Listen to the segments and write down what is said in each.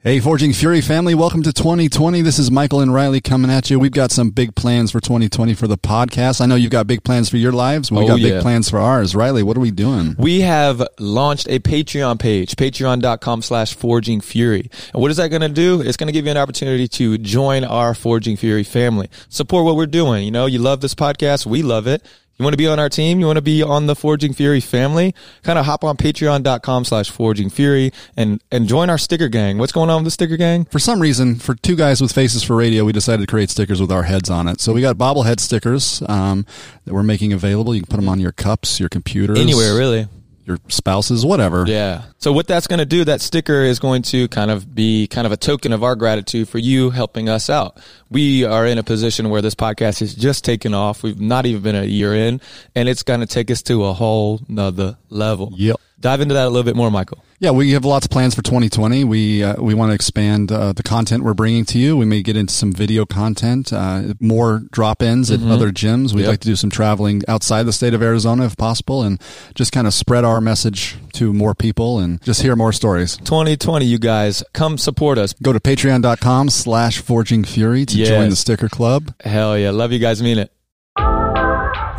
Hey, Forging Fury family, welcome to 2020. This is Michael and Riley coming at you. We've got some big plans for 2020 for the podcast. I know you've got big plans for your lives. We Oh, got yeah. big plans for ours. Riley, what are we doing? We have launched a Patreon page, patreon.com slash forging fury. And what is that going to do? It's going to give you an opportunity to join our Forging Fury family. Support what we're doing. You know, you love this podcast. We love it. You want to be on our team? You want to be on the Forging Fury family? Kind of hop on patreon.com slash forging fury and, and join our sticker gang. What's going on with the sticker gang? For some reason, for two guys with faces for radio, we decided to create stickers with our heads on it. So we got bobblehead stickers um, that we're making available. You can put them on your cups, your computers, Anywhere, really. Your spouses, whatever. Yeah. So what that's going to do, that sticker is going to kind of be kind of a token of our gratitude for you helping us out. We are in a position where this podcast is just taken off. We've not even been a year in and it's going to take us to a whole nother level. Yep. Dive into that a little bit more, Michael. Yeah, we have lots of plans for 2020. We uh, we want to expand uh, the content we're bringing to you. We may get into some video content, uh, more drop-ins at other gyms. We'd Yep. like to do some traveling outside the state of Arizona if possible, and just kind of spread our message to more people and just hear more stories. 2020, you guys, come support us. Go to patreon.com slash forging fury to Yes. join the sticker club. Hell yeah. Love you guys. Mean it.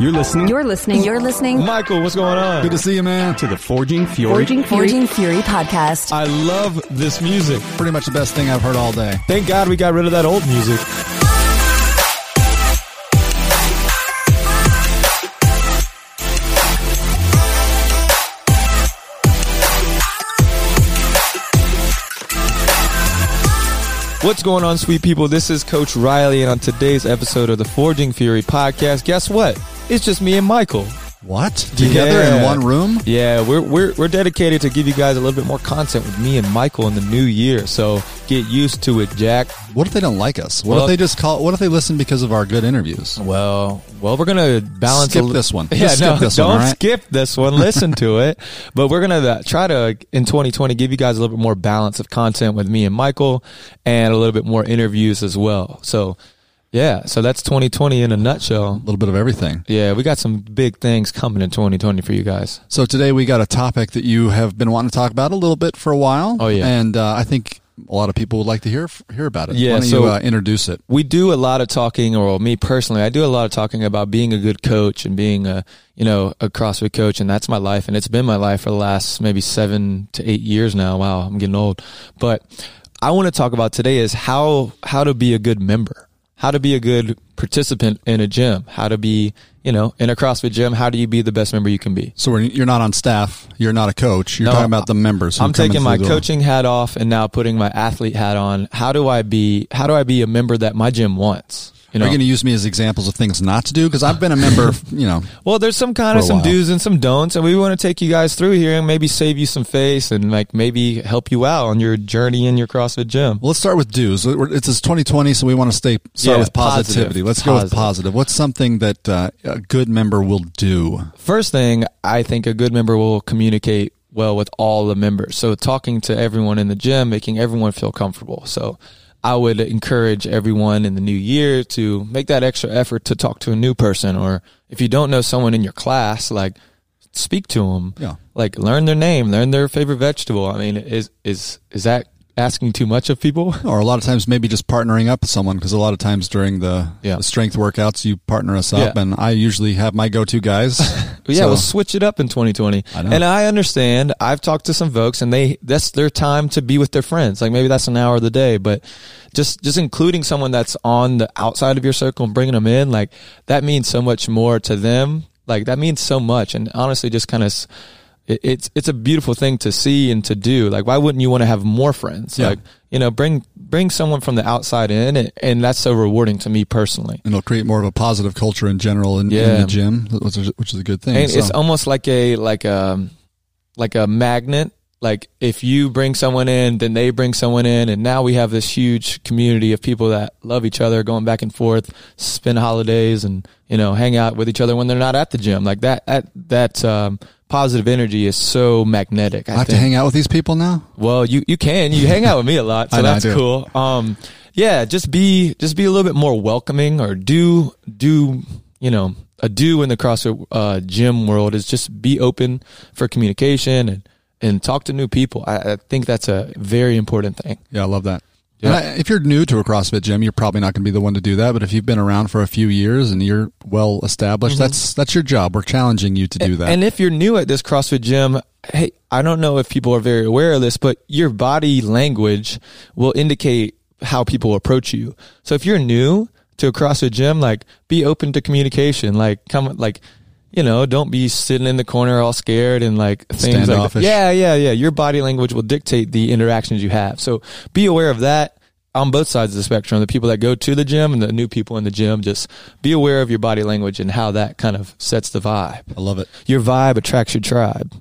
You're listening You're listening. You're listening. Michael, what's going on? Good to see you, man. to the Forging Fury. Forging Fury. Forging Fury podcast. I love this music. Pretty much the best thing I've heard all day. Thank God we got rid of that old music. What's going on, sweet people? This is Coach Riley, and on today's episode of the Forging Fury podcast, guess what? It's just me and Michael. What? Together in one room? Yeah, we're, we're, we're dedicated to give you guys a little bit more content with me and Michael in the new year. So get used to it, Jack. What if they don't like us? What Well- if they just call? What if they listen because of our good interviews? Well, well, we're gonna balance. Skip a li- this one. Yeah, Just skip no, this don't all right? skip this one. Listen to it. But we're gonna uh, try to in 2020 give you guys a little bit more balance of content with me and Michael, and a little bit more interviews as well. So, yeah, so that's 2020 in a nutshell. A little bit of everything. Yeah, we got some big things coming in 2020 for you guys. So today we got a topic that you have been wanting to talk about a little bit for a while. Oh, yeah. and uh, I think a lot of people would like to hear hear about it. Yeah, Why don't so- you uh, introduce it? we do a lot of talking, or me personally, I do a lot of talking about being a good coach and being a, you know, a CrossFit coach. And that's my life. And it's been my life for the last maybe seven to eight years now. Wow. I'm getting old, but I want to talk about today is how, how to be a good member, how to be a good participant in a gym, how to be, you know, in a CrossFit gym. How do you be the best member you can be? So you're not on staff. You're not a coach. You're No, talking about the members. who I'm taking my door. coaching hat off and now putting my athlete hat on. How do I be, how do I be a member that my gym wants? You Are you going to use me as examples of things not to do? Because I've been a member. you know, Well, there's some kind of some while. do's and some don'ts, and we want to take you guys through here and maybe save you some face and like maybe help you out on your journey in your CrossFit gym. well, let's start with do's. We're- It's 2020, so we want to stay start Yeah, with positivity. positive. Let's go with Positive. positive. What's something that uh, a good member will do? First thing, I think a good member will communicate well with all the members. So talking to everyone in the gym, making everyone feel comfortable. So I would encourage everyone in the new year to make that extra effort to talk to a new person, or if you don't know someone in your class, like speak to them. Yeah. like learn their name, learn their favorite vegetable. I mean, is is is that asking too much of people? Or a lot of times, maybe just partnering up with someone because a lot of times during the, Yeah. the strength workouts, you partner us up, Yeah. and I usually have my go-to guys. Yeah, So- we'll switch it up in 2020. I know. And I understand. I've talked to some folks, and they that's their time to be with their friends. Like maybe that's an hour of the day, but just just including someone that's on the outside of your circle and bringing them in, like that means so much more to them. Like that means so much, and honestly, just kind of. It, it's it's a beautiful thing to see and to do. Like, why wouldn't you want to have more friends? Yeah. Like, you know, bring bring someone from the outside in, and, and that's so rewarding to me personally. and it'll create more of a positive culture in general in, in the gym, which is, which is a good thing. and So- it's almost like a like a like a magnet like if you bring someone in then they bring someone in and now we have this huge community of people that love each other going back and forth spend holidays and you know hang out with each other when they're not at the gym like that that that um, positive energy is so magnetic i, I have to hang out with these people now. Well, you you can. You hang out with me a lot, so that's cool. Um, yeah, just be just be a little bit more welcoming, or do do you know a do in the CrossFit uh, gym world is just be open for communication and and talk to new people. I, I think that's a very important thing. Yeah, I love that. Yeah. I, if you're new to a CrossFit gym, you're probably not going to be the one to do that. But if you've been around for a few years and you're well established, that's that's your job. We're challenging you to do that. Mm-hmm. And if you're new at this CrossFit gym, hey, I don't know if people are very aware of this, but your body language will indicate how people approach you. So if you're new to a CrossFit gym, like be open to communication. Like come like you know, don't be sitting in the corner all scared and like things like that. Yeah, yeah, yeah. Your body language will dictate the interactions you have. So be aware of that on both sides of the spectrum. The people that go to the gym and the new people in the gym, just be aware of your body language and how that kind of sets the vibe. I love it. Your vibe attracts your tribe.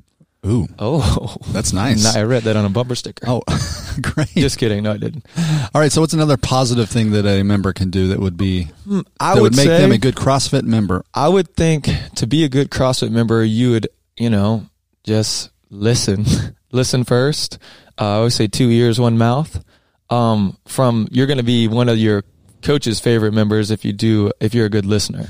Ooh, Oh, that's nice. I read that on a bumper sticker. Oh, great. Just kidding. No, I didn't. All right. So, what's another positive thing that a member can do that would be Hmm, I would, would make say, them a good CrossFit member? I would think to be a good CrossFit member, you would, you know, just listen. listen first. Uh, I always say two ears, one mouth. Um, from you're going to be one of your coach's favorite members if you do if you're a good listener.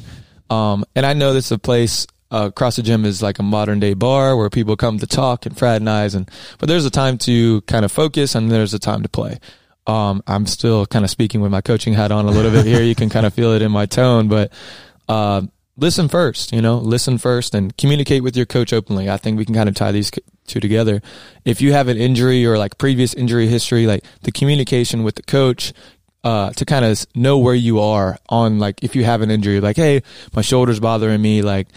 Um, and I know this is a place. Uh, the Gym is like a modern day bar where people come to talk and fraternize, and but there's a time to kind of focus and there's a time to play. Um, I'm still kind of speaking with my coaching hat on a little bit here. You can kind of feel it in my tone, but uh, listen first. You know, listen first and communicate with your coach openly. I think we can kind of tie these two together. If you have an injury or like previous injury history, like the communication with the coach. Uh, to kind of know where you are on like if you have an injury, like hey, my shoulder's bothering me, like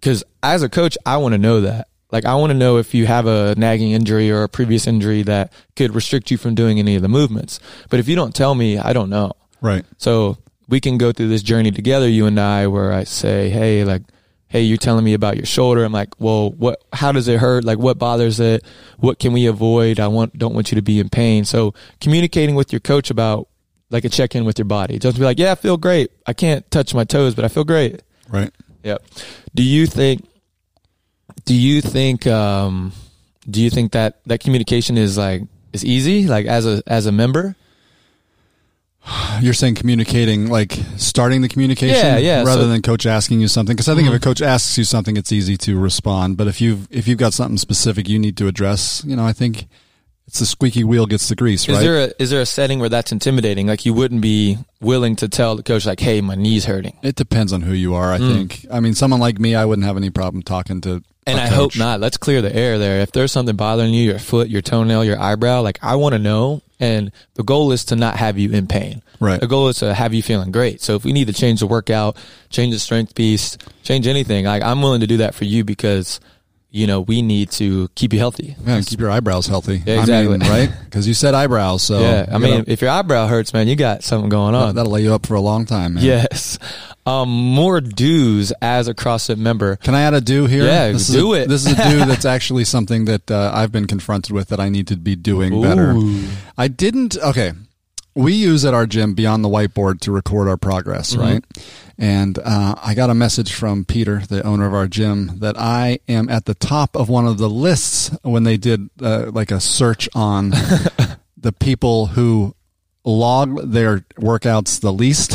because as a coach, I want to know that. Like, I want to know if you have a nagging injury or a previous injury that could restrict you from doing any of the movements. But if you don't tell me, I don't know. Right. So we can go through this journey together, you and I, where I say, Hey, like, Hey, you're telling me about your shoulder. I'm like, well, what, how does it hurt? Like, what bothers it? What can we avoid? I want, don't want you to be in pain. So communicating with your coach about like a check in with your body. Just be like, yeah, I feel great. I can't touch my toes, but I feel great. Right. Yep. Do you think? Do you think? Um, do you think that that communication is like is easy? Like as a as a member? You're saying communicating, like starting the communication, Yeah, yeah, rather so- than coach asking you something. Because I think if a Mhm. coach asks you something, it's easy to respond. But if you've if you've got something specific you need to address, you know, I think it's the squeaky wheel gets the grease, Is right? there a is there a setting where that's intimidating? Like you wouldn't be willing to tell the coach like, "Hey, my knee's hurting." it depends on who you are. I Mm. think. I mean, someone like me, I wouldn't have any problem talking to. And I hope not. Let's clear the air there. If there's something bothering you, your foot, your toenail, your eyebrow, like I want to know. And the goal is to not have you in pain. Right. The goal is to have you feeling great. So if we need to change the workout, change the strength piece, change anything, like I'm willing to do that for you because, you know, we need to keep you healthy. Yeah, and keep your eyebrows healthy. Yeah, exactly. I mean, right? Because you said eyebrows, so yeah. I mean, gotta- if your eyebrow hurts, man, you got something going on. that'll lay you up for a long time, man. yes. Um, more do's as a CrossFit member. Can I add a do here? Yeah, this do a, it. This is a do that's actually something that uh, I've been confronted with that I need to be doing better. I didn't. Okay, we use at our gym beyond the whiteboard to record our progress, Mm-hmm. right? And uh, I got a message from Peter, the owner of our gym, that I am at the top of one of the lists when they did uh, like a search on the people who log their workouts the least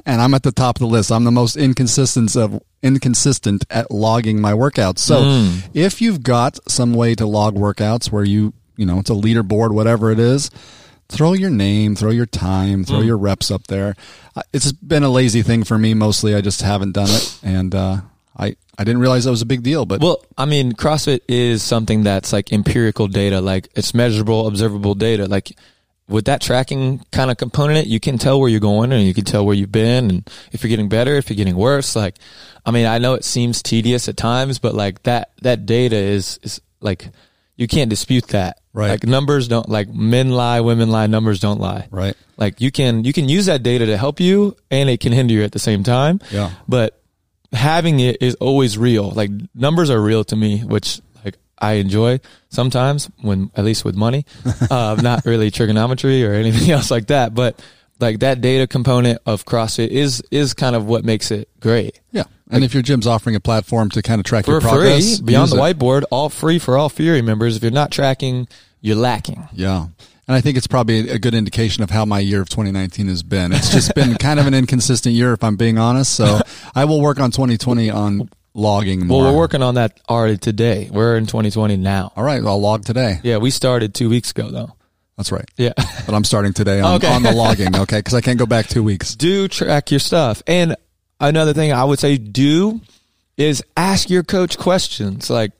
and I'm at the top of the list. I'm the most inconsistent of inconsistent at logging my workouts. So Mm. if you've got some way to log workouts where you, you know, it's a leaderboard, whatever it is, throw your name, throw your time, Mm. throw your reps up there. Uh, It's been a lazy thing for me mostly. I just haven't done it. And, uh, I, I didn't realize that was a big deal, but Well, I mean, CrossFit is something that's like empirical data, like it's measurable, observable data. Like with that tracking kind of component, you can tell where you're going and you can tell where you've been and if you're getting better, if you're getting worse. Like, I mean, I know it seems tedious at times, but like that, that data is, is like, you can't dispute that. Right. Like numbers don't, like men lie, women lie, numbers don't lie. right. Like you can, you can use that data to help you and it can hinder you at the same time Yeah. but having it is always real. Like numbers are real to me, which like I enjoy sometimes when at least with money, uh, not really trigonometry or anything else like that. But like that data component of CrossFit is is kind of what makes it great. Yeah. And if your gym's offering a platform to kind of track your progress, free, beyond the it. whiteboard, all free for all Fury members. If you're not tracking, you're lacking. Yeah. And I think it's probably a good indication of how my year of 2019 has been. It's just been kind of an inconsistent year, if I'm being honest. So I will work on 2020 on logging Well, we're working on that already today. We're in 2020 now. All right, I'll log today. Yeah, we started two weeks ago though. That's right. Yeah. But I'm starting today on, Okay. on the logging, okay? Because I can't go back two weeks. do track your stuff. And another thing I would say do is ask your coach questions. Like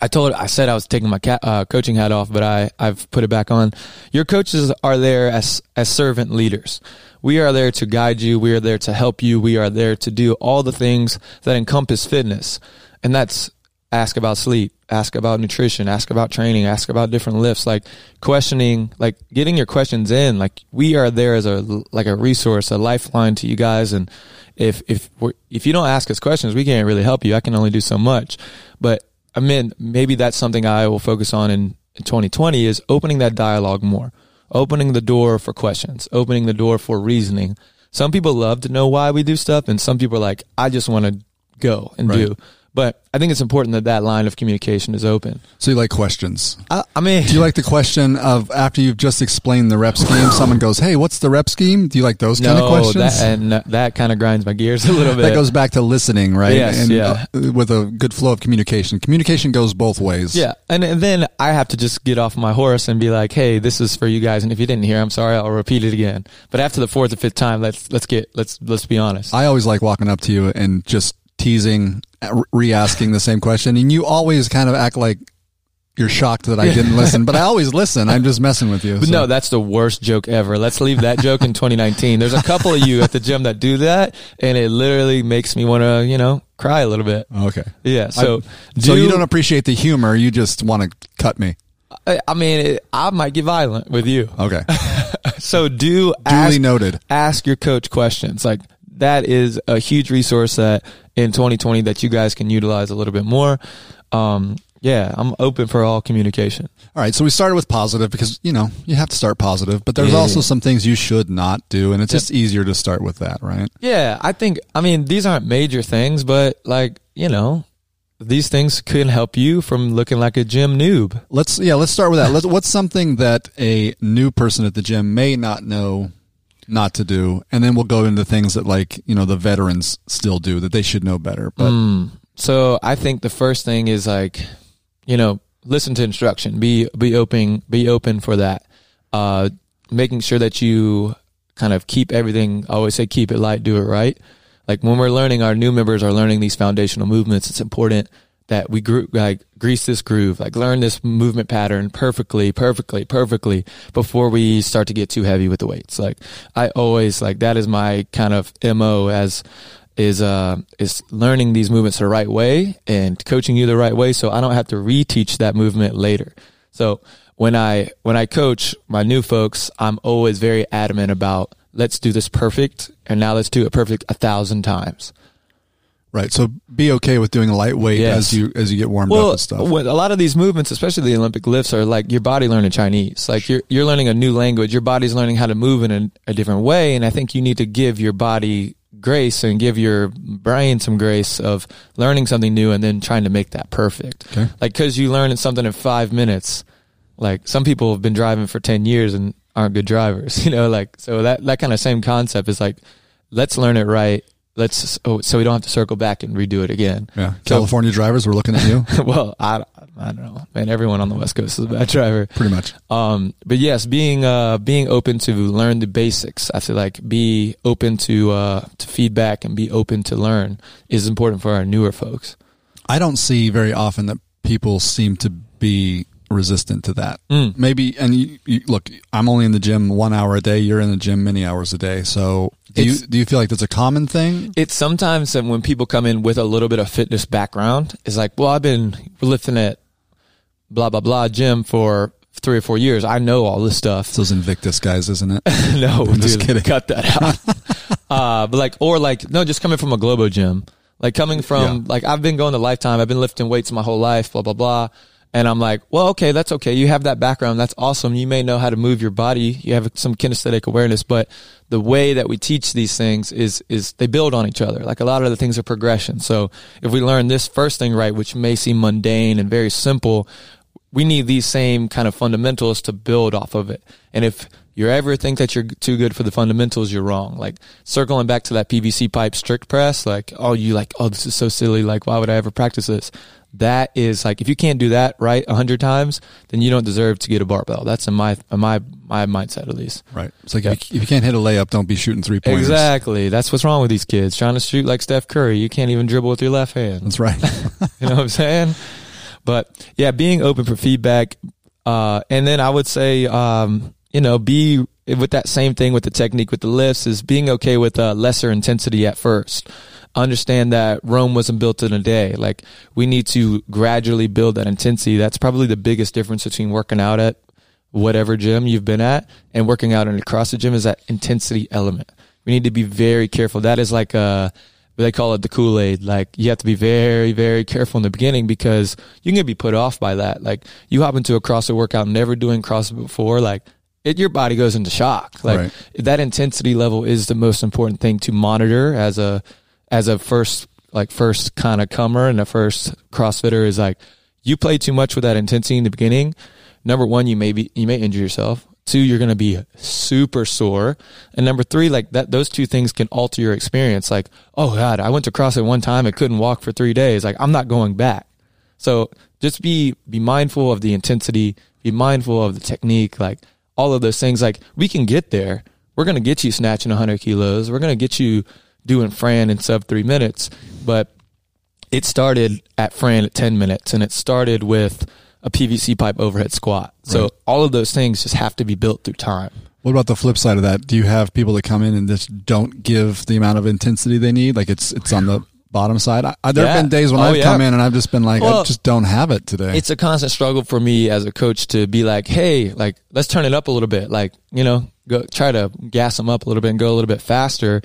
I told, I said I was taking my uh, coaching hat off, but I, I've put it back on. Your coaches are there as, as servant leaders. We are there to guide you. We are there to help you. We are there to do all the things that encompass fitness. And that's ask about sleep, ask about nutrition, ask about training, ask about different lifts, like questioning, like getting your questions in. Like we are there as a, like a resource, a lifeline to you guys. And if, if we're, if you don't ask us questions, we can't really help you. I can only do so much, but I mean, maybe that's something I will focus on in, in 2020 is opening that dialogue more, opening the door for questions, opening the door for reasoning. Some people love to know why we do stuff, and some people are like, I just want to go and Right. do. But I think it's important that that line of communication is open. So you like questions. I, I mean, Do you like the question of after you've just explained the rep scheme, someone goes, "Hey, what's the rep scheme?" Do you like those kind of questions? that, and that kind of grinds my gears a little bit. That goes back to listening, right? Yes, and, yeah. uh, with a good flow of communication. Communication goes both ways. Yeah, and, and then I have to just get off my horse and be like, "Hey, this is for you guys." And if you didn't hear, I'm sorry. I'll repeat it again. But after the fourth or fifth time, let's let's get let's let's be honest. I always like walking up to you and just teasing, re-asking the same question, and you always kind of act like you're shocked that I didn't listen. But I always listen. I'm just messing with you. So. no, that's the worst joke ever. Let's leave that joke in 2019. There's a couple of you at the gym that do that, and it literally makes me want to, you know, cry a little bit. okay. Yeah. So, I- so do- you don't appreciate the humor. You just want to cut me. I, I mean, it, I might get violent with you. Okay. So do Duly ask, noted. ask your coach questions. Like that is a huge resource that in 2020 that you guys can utilize a little bit more. Um, yeah, I'm open for all communication. All right, so we started with positive because you know you have to start positive, but there's Yeah. also some things you should not do, and it's just easier to start with that, right? Yeah, I think I mean these aren't major things, but like you know, these things can help you from looking like a gym noob. Let's yeah, let's start with that. Let's, what's something that a new person at the gym may not know not to do, and then we'll go into things that like you know the veterans still do that they should know better. But Mm. So I think the first thing is like, you know, listen to instruction. Be be open. Be open for that. Uh, making sure that you kind of keep everything. I always say keep it light, do it right. Like when we're learning, our new members are learning these foundational movements. It's important that we gro- like grease this groove, like learn this movement pattern perfectly, perfectly, perfectly before we start to get too heavy with the weights. Like I always like that is my kind of mo as is uh is learning these movements the right way and coaching you the right way so I don't have to reteach that movement later. So when I when I coach my new folks, I'm always very adamant about let's do this perfect and now let's do it perfect a thousand times. Right, so be okay with doing a lightweight Yes. as you as you get warmed up and stuff. with a lot of these movements, especially the Olympic lifts, are like your body learning Chinese. Like you're you're learning a new language. Your body's learning how to move in a, a different way, and I think you need to give your body grace and give your brain some grace of learning something new and then trying to make that perfect. Okay. Like because you learn something in five minutes. Like some people have been driving for ten years and aren't good drivers. You know, like so that that kind of same concept is like, let's learn it right. Let's oh, so we don't have to circle back and redo it again. yeah, So- California drivers, we're looking at you well, I, I don't know, man. Everyone on the West Coast is a bad driver. pretty much. Um, but yes, being uh, being open to learn the basics. I feel like be open to uh, to feedback and be open to learn is important for our newer folks. I don't see very often that people seem to be resistant to that. Mm. Maybe, and you, you, look, I'm only in the gym one hour a day. You're in the gym many hours a day. So, do you do you feel like that's a common thing? It's sometimes that when people come in with a little bit of fitness background, it's like, well, I've been lifting at blah blah blah gym for three or four years. I know all this stuff. It's those Invictus guys, isn't it? no, I'm just dude, kidding. Cut that out. uh, but like, or like, no, just coming from a Globo gym, like coming from Yeah. like I've been going to Lifetime. I've been lifting weights my whole life. Blah blah blah. And I'm like, well, okay, that's okay. You have that background. That's awesome. You may know how to move your body. You have some kinesthetic awareness, but the way that we teach these things is, is they build on each other. Like a lot of the things are progression. So if we learn this first thing right, which may seem mundane and very simple, we need these same kind of fundamentals to build off of it. And if you ever think that you're too good for the fundamentals, you're wrong. Like circling back to that PVC pipe strict press, like, oh, you like, oh, this is so silly. Like, why would I ever practice this? That is like, if you can't do that right a hundred times, then you don't deserve to get a barbell. That's in my, in my, my mindset at least. Right. It's like if, you, if you can't hit a layup, don't be shooting three points. Exactly. That's what's wrong with these kids trying to shoot like Steph Curry. You can't even dribble with your left hand. That's right. you know what I'm saying? But yeah, being open for feedback. Uh, and then I would say, um, you know, be with that same thing with the technique with the lifts is being okay with uh, lesser intensity at first. Understand that Rome wasn't built in a day. Like we need to gradually build that intensity. That's probably the biggest difference between working out at whatever gym you've been at and working out in a CrossFit gym is that intensity element. We need to be very careful. That is like a they call it the Kool Aid. Like you have to be very, very careful in the beginning because you can be put off by that. Like you hop into a CrossFit workout, never doing CrossFit before, like it, your body goes into shock. Like Right. that intensity level is the most important thing to monitor as a as a first like first kind of comer and a first CrossFitter is like you play too much with that intensity in the beginning. Number one, you may be you may injure yourself. Two, you're going to be super sore. And number three, like that, those two things can alter your experience. Like, oh God, I went to CrossFit one time. I couldn't walk for three days. Like, I'm not going back. So just be, be mindful of the intensity, be mindful of the technique, like all of those things. Like we can get there. We're going to get you snatching 100 kilos. We're going to get you doing Fran in sub three minutes. But it started at Fran at 10 minutes and it started with a PVC pipe overhead squat. So Right. all of those things just have to be built through time. What about the flip side of that? Do you have people that come in and just don't give the amount of intensity they need? Like it's it's on the bottom side. I, there Yeah. have been days when Oh, I've yeah. come in and I've just been like, I just don't have it today. It's a constant struggle for me as a coach to be like, hey, like let's turn it up a little bit. Like, you know, go try to gas them up a little bit and go a little bit faster.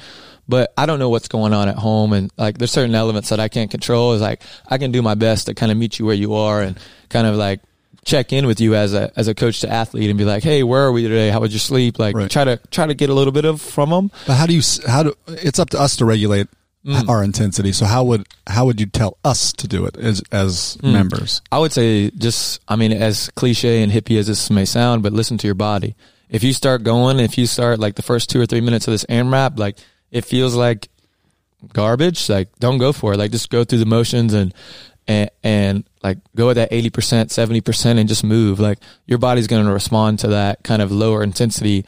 But I don't know what's going on at home and like there's certain elements that I can't control. Is like I can do my best to kind of meet you where you are and kind of like check in with you as a as a coach to athlete and be like, hey, where are we today? How was your sleep? Like Right. try to try to get a little bit of from them. but how do you how do it's up to us to regulate Mm. our intensity. So how would how would you tell us to do it as as Mm. members? I would say just, I mean, as cliche and hippie as this may sound, but listen to your body. If you start going, if you start like the first two or three minutes of this AMRAP, like it feels like garbage, like don't go for it. Like just go through the motions and, and, and like go at that 80%, 70% and just move. Like your body's going to respond to that kind of lower intensity,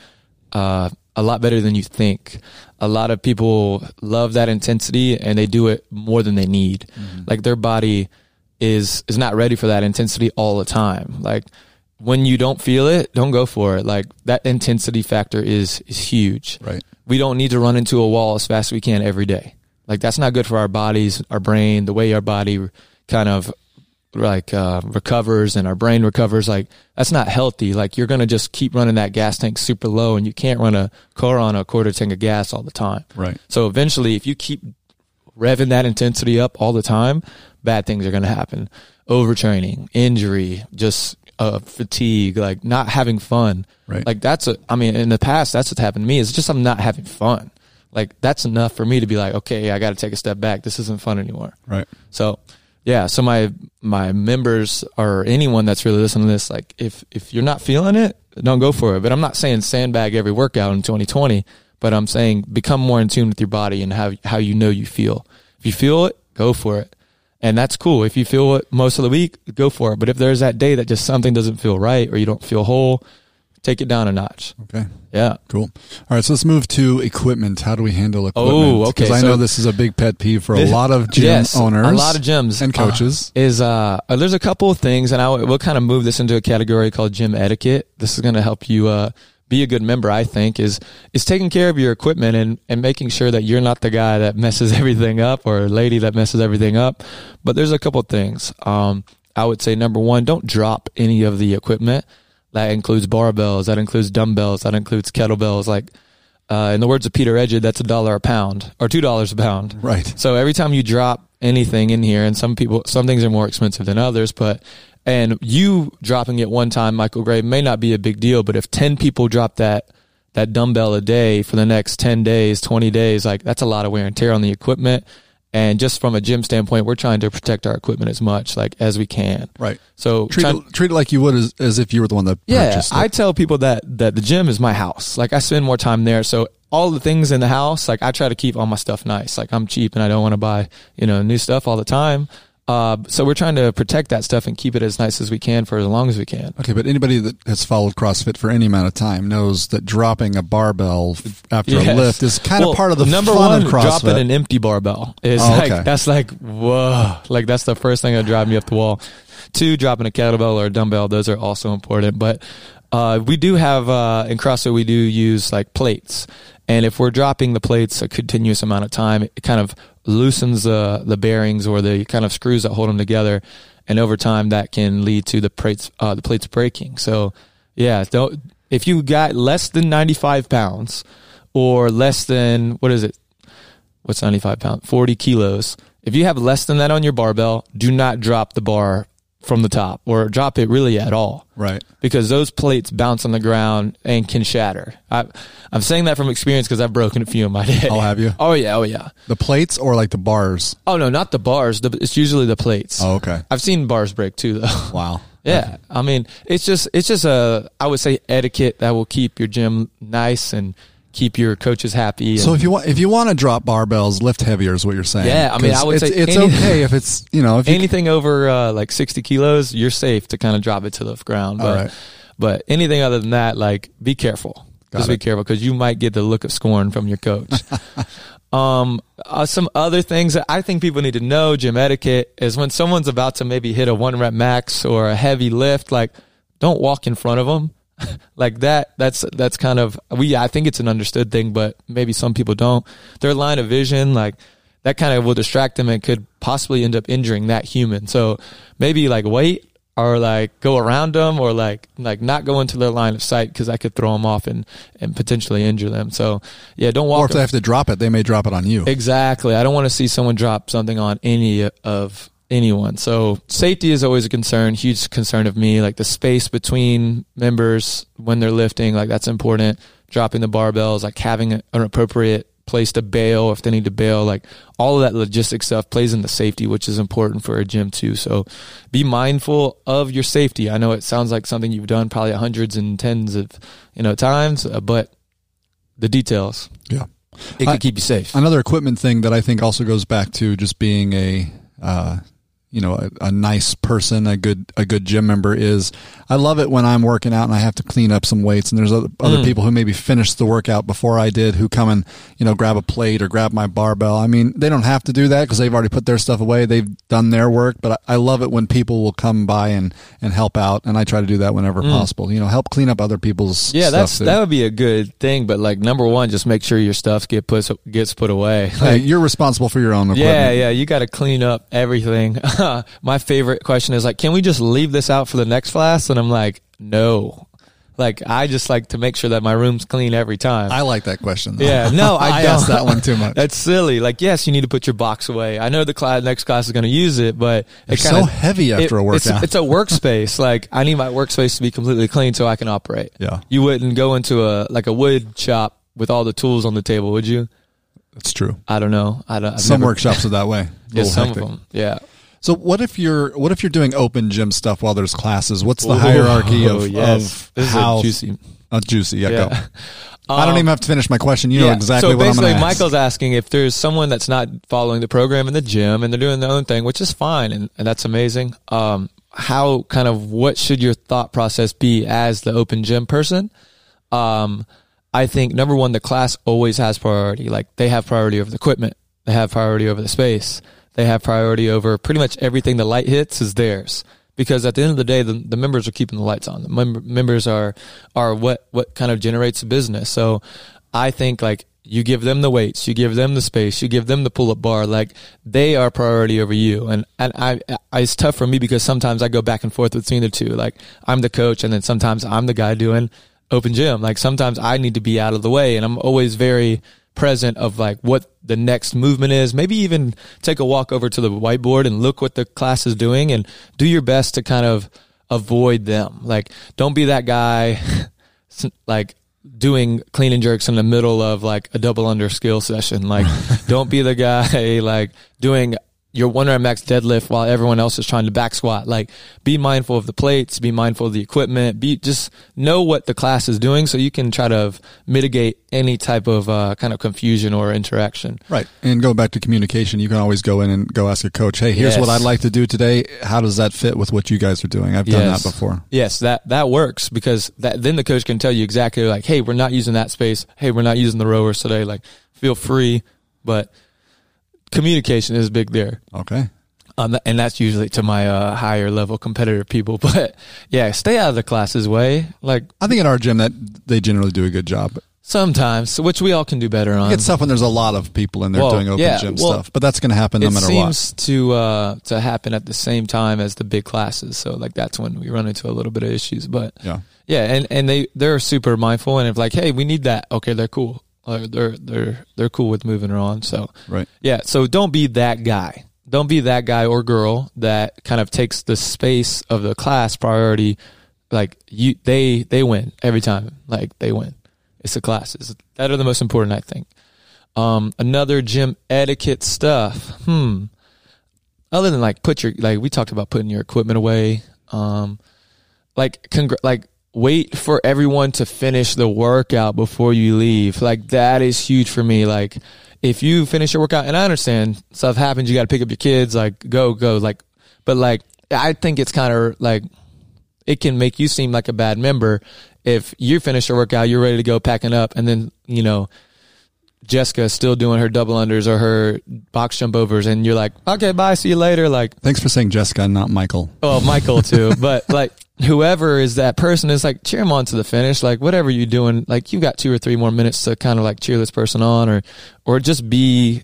uh, a lot better than you think. A lot of people love that intensity and they do it more than they need. Mm-hmm. Like their body is is not ready for that intensity all the time. Like when you don't feel it, don't go for it. Like that intensity factor is is huge. Right. We don't need to run into a wall as fast as we can every day. Like that's not good for our bodies, our brain, the way our body kind of like uh, recovers and our brain recovers. Like that's not healthy. Like you're gonna just keep running that gas tank super low, and you can't run a car on a quarter tank of gas all the time. Right. So eventually, if you keep revving that intensity up all the time, bad things are going to happen. Overtraining, injury, just uh, fatigue, like not having fun. Right. Like that's a, I mean, in the past, that's what's happened to me. It's just I'm not having fun. Like that's enough for me to be like, okay, I got to take a step back. This isn't fun anymore. Right. So yeah, so my my members or anyone that's really listening to this, like if if you're not feeling it, don't go for it. But I'm not saying sandbag every workout in 2020, but I'm saying become more in tune with your body and how how you know you feel. If you feel it, go for it. And that's cool. If you feel it most of the week, go for it. But if there's that day that just something doesn't feel right or you don't feel whole, take it down a notch. Okay. Yeah. Cool. All right, so let's move to equipment. How do we handle equipment? Oh, okay, Because I so- know this is a big pet peeve for a This- lot of gym yes, owners, a lot of gyms and uh, coaches. is uh, uh, there's a couple of things, and I we'll kind of move this into a category called gym etiquette. This is going to help you uh, be a good member. I think is is taking care of your equipment and and making sure that you're not the guy that messes everything up or a lady that messes everything up. But there's a couple of things. Um, I would say number one, don't drop any of the equipment. That includes barbells. That includes dumbbells. That includes kettlebells. Like, uh, in the words of Peter Edged, that's a dollar a pound or two dollars a pound. Right. So every time you drop anything in here, and some people, some things are more expensive than others, but and you dropping it one time, Michael Gray, may not be a big deal, but if ten people drop that that dumbbell a day for the next ten days, twenty days, like that's a lot of wear and tear on the equipment, And just from a gym standpoint, we're trying to protect our equipment as much like as we can. Right. So Treat it, treat it like you would as, as if you were the one that yeah, purchased it. I tell people that that the gym is my house. Like I spend more time there, so all the things in the house, like I try to keep all my stuff nice. Like I'm cheap and I don't want to buy you know new stuff all the time. Uh, so we're trying to protect that stuff and keep it as nice as we can for as long as we can. Okay, but anybody that has followed CrossFit for any amount of time knows that dropping a barbell after a lift is kind Well, of part of the number fun one. of CrossFit. Dropping an empty barbell is Oh, like okay. that's like whoa, like that's the first thing that drive me up the wall. Two, dropping a kettlebell or a dumbbell; those are also important. But uh, we do have uh, in CrossFit we do use like plates, and if we're dropping the plates a continuous amount of time, it kind of loosens the the bearings or the kind of screws that hold them together, and over time that can lead to the plates uh, the plates breaking. So yeah, don't if you got less than ninety five pounds or less than what is it? What's 95 pounds? 40 kilos. If you have less than that on your barbell do not drop the bar from the top or drop it really at all right. because those plates bounce on the ground and can shatter I, i'm saying that from experience because i've broken a few in my day Oh, have you? oh yeah oh yeah The plates or like the bars? oh no not the bars the, it's usually the plates Oh, okay. i've seen bars break too though Wow. yeah i mean it's just it's just a i would say etiquette that will keep your gym nice and keep your coaches happy So if you want, if you want to drop barbells, lift heavier is what you're saying. Yeah, I mean, I would it's, say it's any- okay if it's you know if you anything over uh, like 60 kilos, you're safe to kind of drop it to the ground. But, right. but anything other than that, like be careful. Got Just be careful because you might get the look of scorn from your coach. um, uh, some other things that I think people need to know, gym etiquette, is when someone's about to maybe hit a one rep max or a heavy lift, like don't walk in front of them. like that, that's, that's kind of, we, I think it's an understood thing, but maybe some people don't. Their line of vision, like, that kind of will distract them and could possibly end up injuring that human. So maybe like wait or like go around them or like like not go into their line of sight because I could throw them off and and potentially injure them. So yeah, don't walk. or if they have to drop it, they may drop it on you. Exactly. I don't want to see someone drop something on any of anyone. So safety is always a concern, huge concern of me. Like the space between members when they're lifting, like that's important. Dropping the barbells, like having an appropriate place to bail if they need to bail, like all of that logistic stuff plays into safety, which is important for a gym too. So be mindful of your safety. I know it sounds like something you've done probably hundreds and tens of, you know, times, uh, but the details, Yeah. it I- can keep you safe. Another equipment thing that I think also goes back to just being a, uh, you know, a, a nice person, a good, a good gym member is I love it when I'm working out and I have to clean up some weights and there's other, other Mm. people who maybe finished the workout before I did who come and, you know, grab a plate or grab my barbell. I mean, they don't have to do that because they've already put their stuff away. They've done their work, but I, I love it when people will come by and, and help out. And I try to do that whenever possible, you know, help clean up other people's Mm. Yeah, that's too. that would be a good thing. But like number one, just make sure your stuff get put gets put away. Hey, you're responsible for your own equipment. yeah, yeah, you got to clean up everything. My favorite question is like, can we just leave this out for the next class? And I'm like, no. Like I just like to make sure that my room's clean every time. I like that question. Though. yeah, no, I, don't. asked that one too much. That's silly. Like, yes, you need to put your box away. I know the class, next class is going to use it, but They're it so heavy after a it's- workout. It's, a workspace. like, I need my workspace to be completely clean so I can operate. Yeah. You wouldn't go into a like a wood shop with all the tools on the table, would you? That's true. I don't know. I don't. I've some never- workshops are that way. A Yeah, some hectic. of them. Yeah. So what if you're what if you're doing open gym stuff while there's classes? What's the Ooh, hierarchy of, yes. of how juicy. uh, juicy? Yeah, go. Yeah. I don't Um, even have to finish my question. You know exactly so what I'm basically, going to ask. Michael's asking if there's someone that's not following the program in the gym and they're doing their own thing, which is fine and, and that's amazing. Um, how kind of what should your thought process be as the open gym person? Um, I think number one, the class always has priority. Like they have priority over the equipment. They have priority over the space. They have priority over pretty much everything the light hits is theirs. Because at the end of the day, the, the members are keeping the lights on. The mem- members are, are what, what kind of generates the business. So I think like you give them the weights, you give them the space, you give them the pull up bar, like they are priority over you. And, and I, I, it's tough for me because sometimes I go back and forth between the two. Like I'm the coach and then sometimes I'm the guy doing open gym. Like sometimes I need to be out of the way and I'm always very present of like what the next movement is. Maybe even take a walk over to the whiteboard and look what the class is doing and do your best to kind of avoid them. Like don't be that guy like doing clean and jerks in the middle of like a double under skill session. Like, don't be the guy like doing your one rep max deadlift while everyone else is trying to back squat. Like, be mindful of the plates, be mindful of the equipment, be just know what the class is doing so you can try to mitigate any type of uh, kind of confusion or interaction. Right. And go back to communication, you can always go in and go ask a coach, hey, here's Yes. what I'd like to do today. How does that fit with what you guys are doing? I've done Yes. that before. Yes, that that works because that then the coach can tell you exactly like, hey, we're not using that space. Hey, we're not using the rowers today. Like, feel free, but communication is big there. Okay. Um, and that's usually to my uh, higher level competitive people. But yeah, stay out of the classes way. Like I think at our gym that they generally do a good job. sometimes, which we all can do better on. It's tough when there's a lot of people in there Well, doing open yeah, gym well, stuff, but that's going to happen no it matter seems to uh, to happen at the same time as the big classes. So like that's when we run into a little bit of issues. But. Yeah. Yeah, and, and they they're super mindful and if like, hey, we need that. Okay, they're cool. They're they're they're cool with moving her on. So Right. yeah, so don't be that guy. Don't be that guy or girl that kind of takes the space of the class priority. Like you, they they win every time. Like they win. It's the classes that are the most important, I think. Um, another gym etiquette stuff. Hmm. Other than like put your like we talked about putting your equipment away. Um, like congr- like wait for everyone to finish the workout before you leave. Like that is huge for me. Like if you finish your workout, and I understand stuff happens, you got to pick up your kids. Like go go. Like, but like I think it's kind of like it can make you seem like a bad member if you finish your workout, you're ready to go packing up, and then you know. Jessica is still doing her double unders or her box jump overs, and you're like, okay, bye, see you later. Like, Thanks for saying Jessica not Michael. Oh, Michael too. but like whoever is that person is like cheer them on to the finish. Like whatever you're doing, like you've got two or three more minutes to kind of like cheer this person on or or just be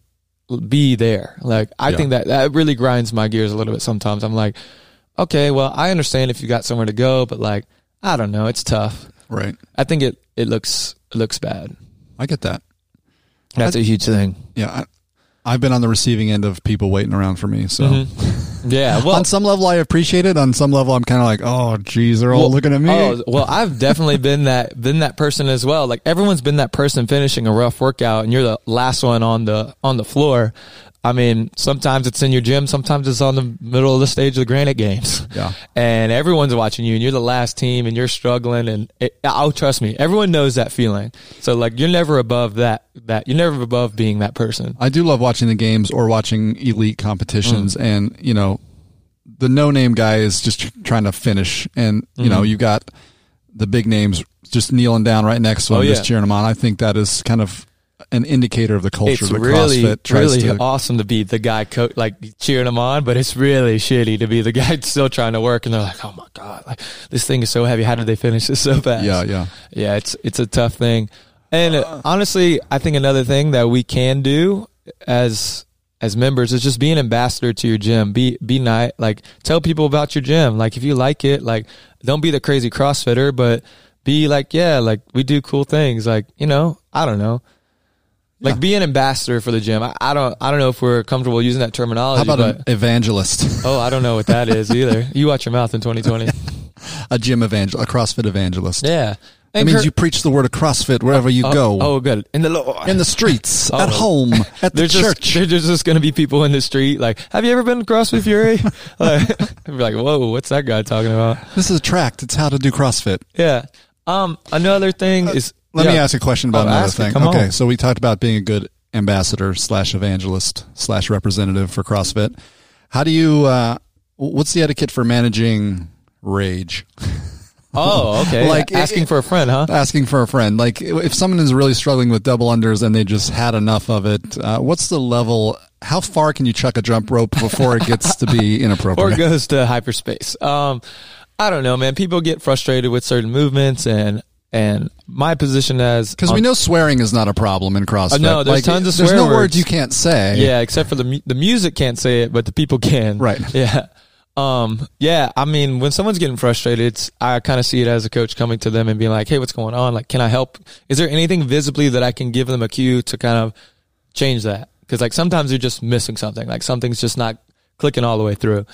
be there. Like I Yeah. think that that really grinds my gears a little bit sometimes. I'm like, okay, well, I understand if you got somewhere to go, but like I don't know, it's tough. Right. I think it it looks it looks bad. I get that. That's a huge thing. Yeah. I, I've been on the receiving end of people waiting around for me. So Mm-hmm. Yeah. Well, on some level, I appreciate it. On some level, I'm kind of like, oh, geez, they're all Well, looking at me. Oh, well, I've definitely been that been that person as well. Like everyone's been that person finishing a rough workout, and you're the last one on the on the floor. I mean, sometimes it's in your gym, sometimes it's on the middle of the stage of the Granite Games. Yeah. and everyone's watching you, and you're the last team, and you're struggling. And it, oh, trust me, everyone knows that feeling. So like, you're never above that. That you're never above being that person. I do love watching the games or watching elite competitions, Mm. and you know, the no-name guy is just trying to finish, and you know, Mm-hmm. you got the big names just kneeling down right next to him, Oh, just cheering him on. I think that is kind of an indicator of the culture it's that really, CrossFit tries really to. awesome to be the guy co- like cheering them on, but it's really shitty to be the guy still trying to work and they're like, oh my god, like this thing is so heavy. How did they finish this so fast? Yeah, yeah. yeah. It's it's a tough thing, and uh, honestly, I think another thing that we can do as as members is just be an ambassador to your gym. Be be nice, like tell people about your gym. Like if you like it, like don't be the crazy CrossFitter, but be like, yeah, like we do cool things. Like you know, I don't know. Like Yeah. be an ambassador for the gym. I, I don't. I don't know if we're comfortable using that terminology. How about but, an evangelist, oh, I don't know what that is either. You watch your mouth in 2020. a gym evangelist, a CrossFit evangelist? Yeah, That means you preach the word of CrossFit wherever you oh, go, Oh, good. In the Lord. in the streets, Oh. at home, at the there's church. just there's just gonna be people in the street like, have you ever been to CrossFit Fury? like, be like, whoa, what's that guy talking about? this is a tract. It's how to do CrossFit. Yeah. Um. Another thing is. Let me ask a question about Oh, another thing. Okay, on. so we talked about being a good ambassador slash evangelist slash representative for CrossFit. How do you? Uh, what's the etiquette for managing rage? Oh, okay. Like, asking for a friend, huh? Asking for a friend. Like if someone is really struggling with double unders and they just had enough of it, uh, what's the level? How far can you chuck a jump rope before it gets to be or inappropriate? it goes to hyperspace. Um, I don't know, man. People get frustrated with certain movements, and and my position as Because we know swearing is not a problem in CrossFit. Uh, no, there's Like, tons of swearing. There's no words words. you can't say. yeah, except for the mu- the music can't say it, but the people can. Right. Yeah. Um. Yeah. I mean, when someone's getting frustrated, I kind of see it as a coach coming to them and being like, "Hey, what's going on? Like, can I help? Is there anything visibly that I can give them a cue to kind of change that? Because like sometimes you're just missing something. Like something's just not clicking all the way through."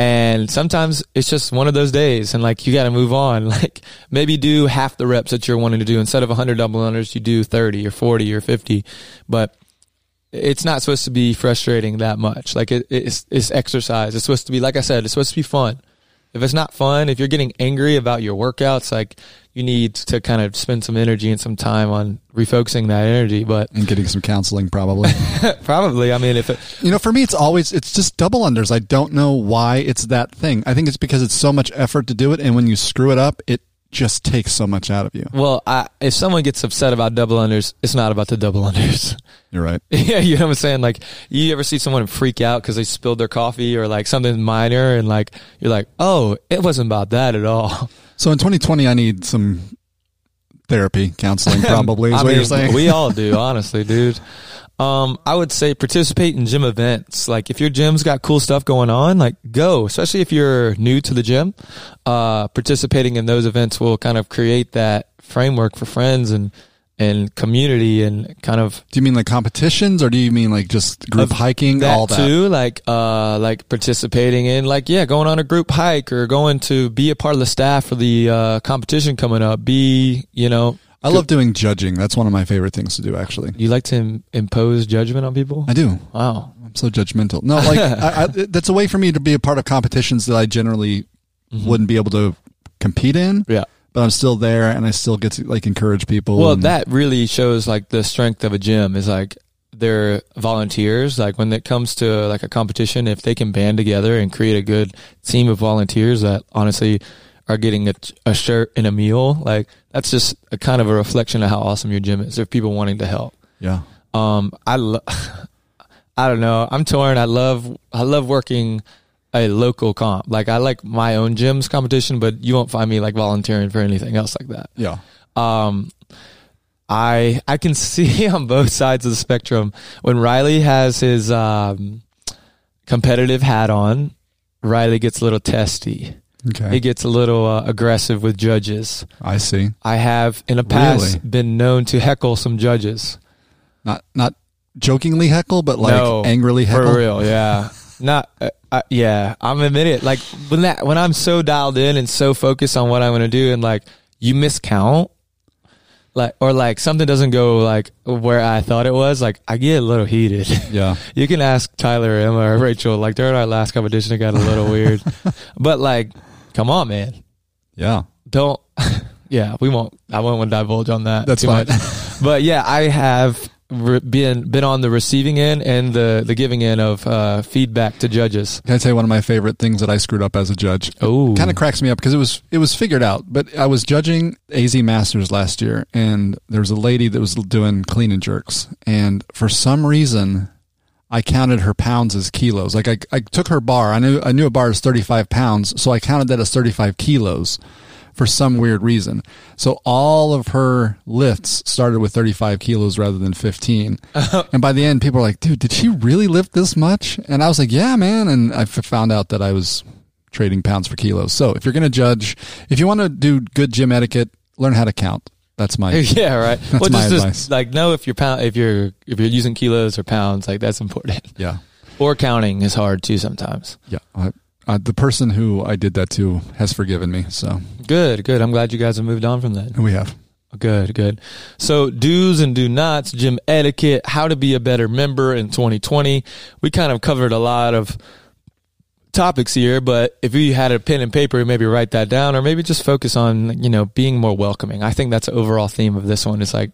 And sometimes it's just one of those days and like you got to move on. Like maybe do half the reps that you're wanting to do instead of 100 double unders, you do 30 or 40 or 50. But it's not supposed to be frustrating that much. Like it, it's, it's exercise. It's supposed to be, like I said, it's supposed to be fun. If it's not fun, if you're getting angry about your workouts, like you need to kind of spend some energy and some time on refocusing that energy. But and getting some counseling probably. probably, I mean, if it, you know, for me, it's always it's just double unders. I don't know why it's that thing. I think it's because it's so much effort to do it, and when you screw it up, it just takes so much out of you. well, I, if someone gets upset about double unders, it's not about the double unders. You're right. yeah, you know what I'm saying? Like, you ever see someone freak out because they spilled their coffee or like something minor, and like you're like, oh, it wasn't about that at all. So in 2020, I need some therapy, counseling, probably is what mean, you're saying. We all do, honestly, dude. Um, I would say participate in gym events. Like if your gym's got cool stuff going on, like go, especially if you're new to the gym. Uh, participating in those events will kind of create that framework for friends and, and community and kind of do you mean like competitions, or do you mean like just group hiking, that all that? too, like uh, like participating in like yeah, going on a group hike or going to be a part of the staff for the uh, competition coming up. Be you know, I love doing judging. That's one of my favorite things to do. Actually, you like to Im- impose judgment on people. I do. Wow, I'm so judgmental. No, like I, I, that's a way for me to be a part of competitions that I generally wouldn't be able to compete in. yeah. But I'm still there, and I still get to like encourage people. Well, and- that really shows like the strength of a gym is like they're volunteers. Like when it comes to like a competition, if they can band together and create a good team of volunteers that honestly are getting a, a shirt and a meal, like that's just a kind of a reflection of how awesome your gym is. There are people wanting to help. yeah, Um, I, lo- I don't know. I'm torn. I love, I love working a local comp. Like I like my own gym's competition, but you won't find me like volunteering for anything else like that yeah. um, I I can see on both sides of the spectrum when Riley has his um, competitive hat on. Riley gets a little testy. Okay, He gets a little uh, aggressive with judges. I see. I have in the past Really? been known to heckle some judges. Not not jokingly heckle, but like No, angrily heckle. For real, yeah. Not, uh, uh, yeah. I'm admit it. Like when that, when I'm so dialed in and so focused on what I'm going to do, and like you miscount, like or like something doesn't go like where I thought it was, like I get a little heated. Yeah, you can ask Tyler, or Emma, or Rachel. Like during our last competition, it got a little weird. But like, come on, man. yeah. Don't. Yeah, we won't. I won't divulge on that. That's fine. much. But yeah, I have re- been been on the receiving end and the the giving end of uh, feedback to judges. Can I tell you one of my favorite things that I screwed up as a judge? Oh, kind of cracks me up because it was it was figured out. But I was judging AZ Masters last year, and there was a lady that was doing clean and jerks, and for some reason, I counted her pounds as kilos. Like I, I took her bar. I knew I knew a bar is thirty five pounds, so I counted that as thirty five kilos. For some weird reason. So all of her lifts started with 35 kilos rather than 15. and by the end, people were like, dude, did she really lift this much? And I was like, yeah, man. And I found out that I was trading pounds for kilos. So if you're going to judge, if you want to do good gym etiquette, learn how to count. That's my yeah, right. That's well, my just, advice. just like know if you're pound if you're if you're using kilos or pounds, like that's important. yeah Or counting is hard too sometimes. yeah. I, uh, the person who I did that to has forgiven me. So Good, good. I'm glad you guys have moved on from that. we have. Good, good. So do's and do nots, gym etiquette, how to be a better member in 2020. We kind of covered a lot of topics here, but if you had a pen and paper, maybe write that down or maybe just focus on, you know, being more welcoming. I think that's the overall theme of this one is like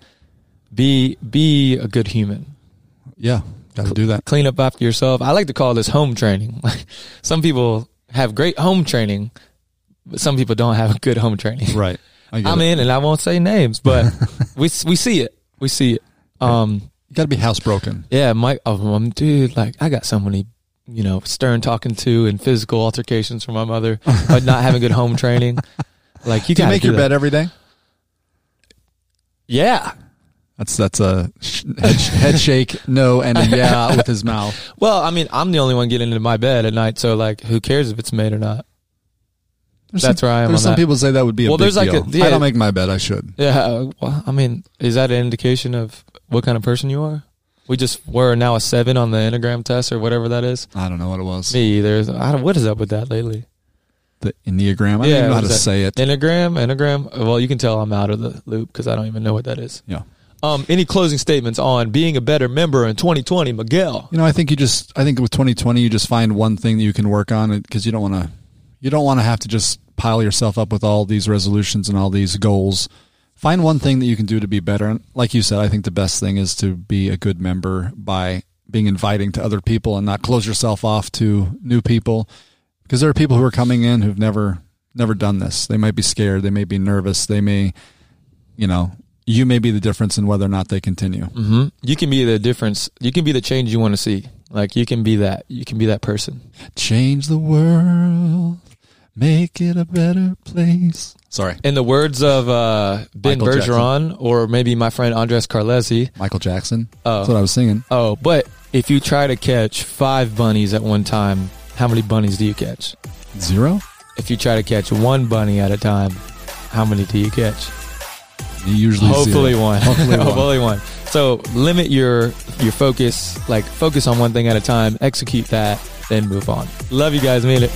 be be a good human. Yeah, got to do that. Clean up after yourself. I like to call this home training. Like some people have great home training, but some people don't have good home training. Right. I it. in, and I won't say names, but we we see it. We see it. Um, You got to be housebroken. yeah, Mike. Oh, dude, like I got so many, you know, stern talking to and physical altercations from my mother, but not having good home training. Like you got make your bed every day? Yeah. That's that's a head, head shake, no, and a yeah with his mouth. Well, I mean, I'm the only one getting into my bed at night, so like, who cares if it's made or not? There's That's some, where I am There's some that. people say that would be a Well, big there's like a- deal. yeah. I don't make my bed. I should. Yeah. Well, I mean, is that an indication of what kind of person you are? We just we're now a seven on the Enneagram test or whatever that is. I don't know what it was. Me either. I don't, what is up with that lately? The Enneagram. I don't even know how to that? say it. Enneagram, Enneagram. Well, you can tell I'm out of the loop because I don't even know what that is. yeah. Um, any closing statements on being a better member in 2020, Miguel? You know, I think you just, I think with 2020, you just find one thing that you can work on because you don't want to, you don't want to have to just pile yourself up with all these resolutions and all these goals. Find one thing that you can do to be better. And like you said, I think the best thing is to be a good member by being inviting to other people and not close yourself off to new people because there are people who are coming in who've never, never done this. They might be scared. They may be nervous. They may, you know, you may be the difference in whether or not they continue. Mm-hmm. You can be the difference. You can be the change you want to see. Like you can be that. You can be that person. Change the world, make it a better place. Sorry, In the words of uh, Ben Michael Jackson. Bergeron, or maybe my friend Andres Carlesi. Michael Jackson. Oh. That's what I was singing. Oh, but if you try to catch five bunnies at one time, how many bunnies do you catch? Zero. If you try to catch one bunny at a time, how many do you catch? Usually, Hopefully one. Hopefully one. Hopefully one. So limit your your focus. Like focus on one thing at a time. Execute that, then move on. Love you guys. Mean it.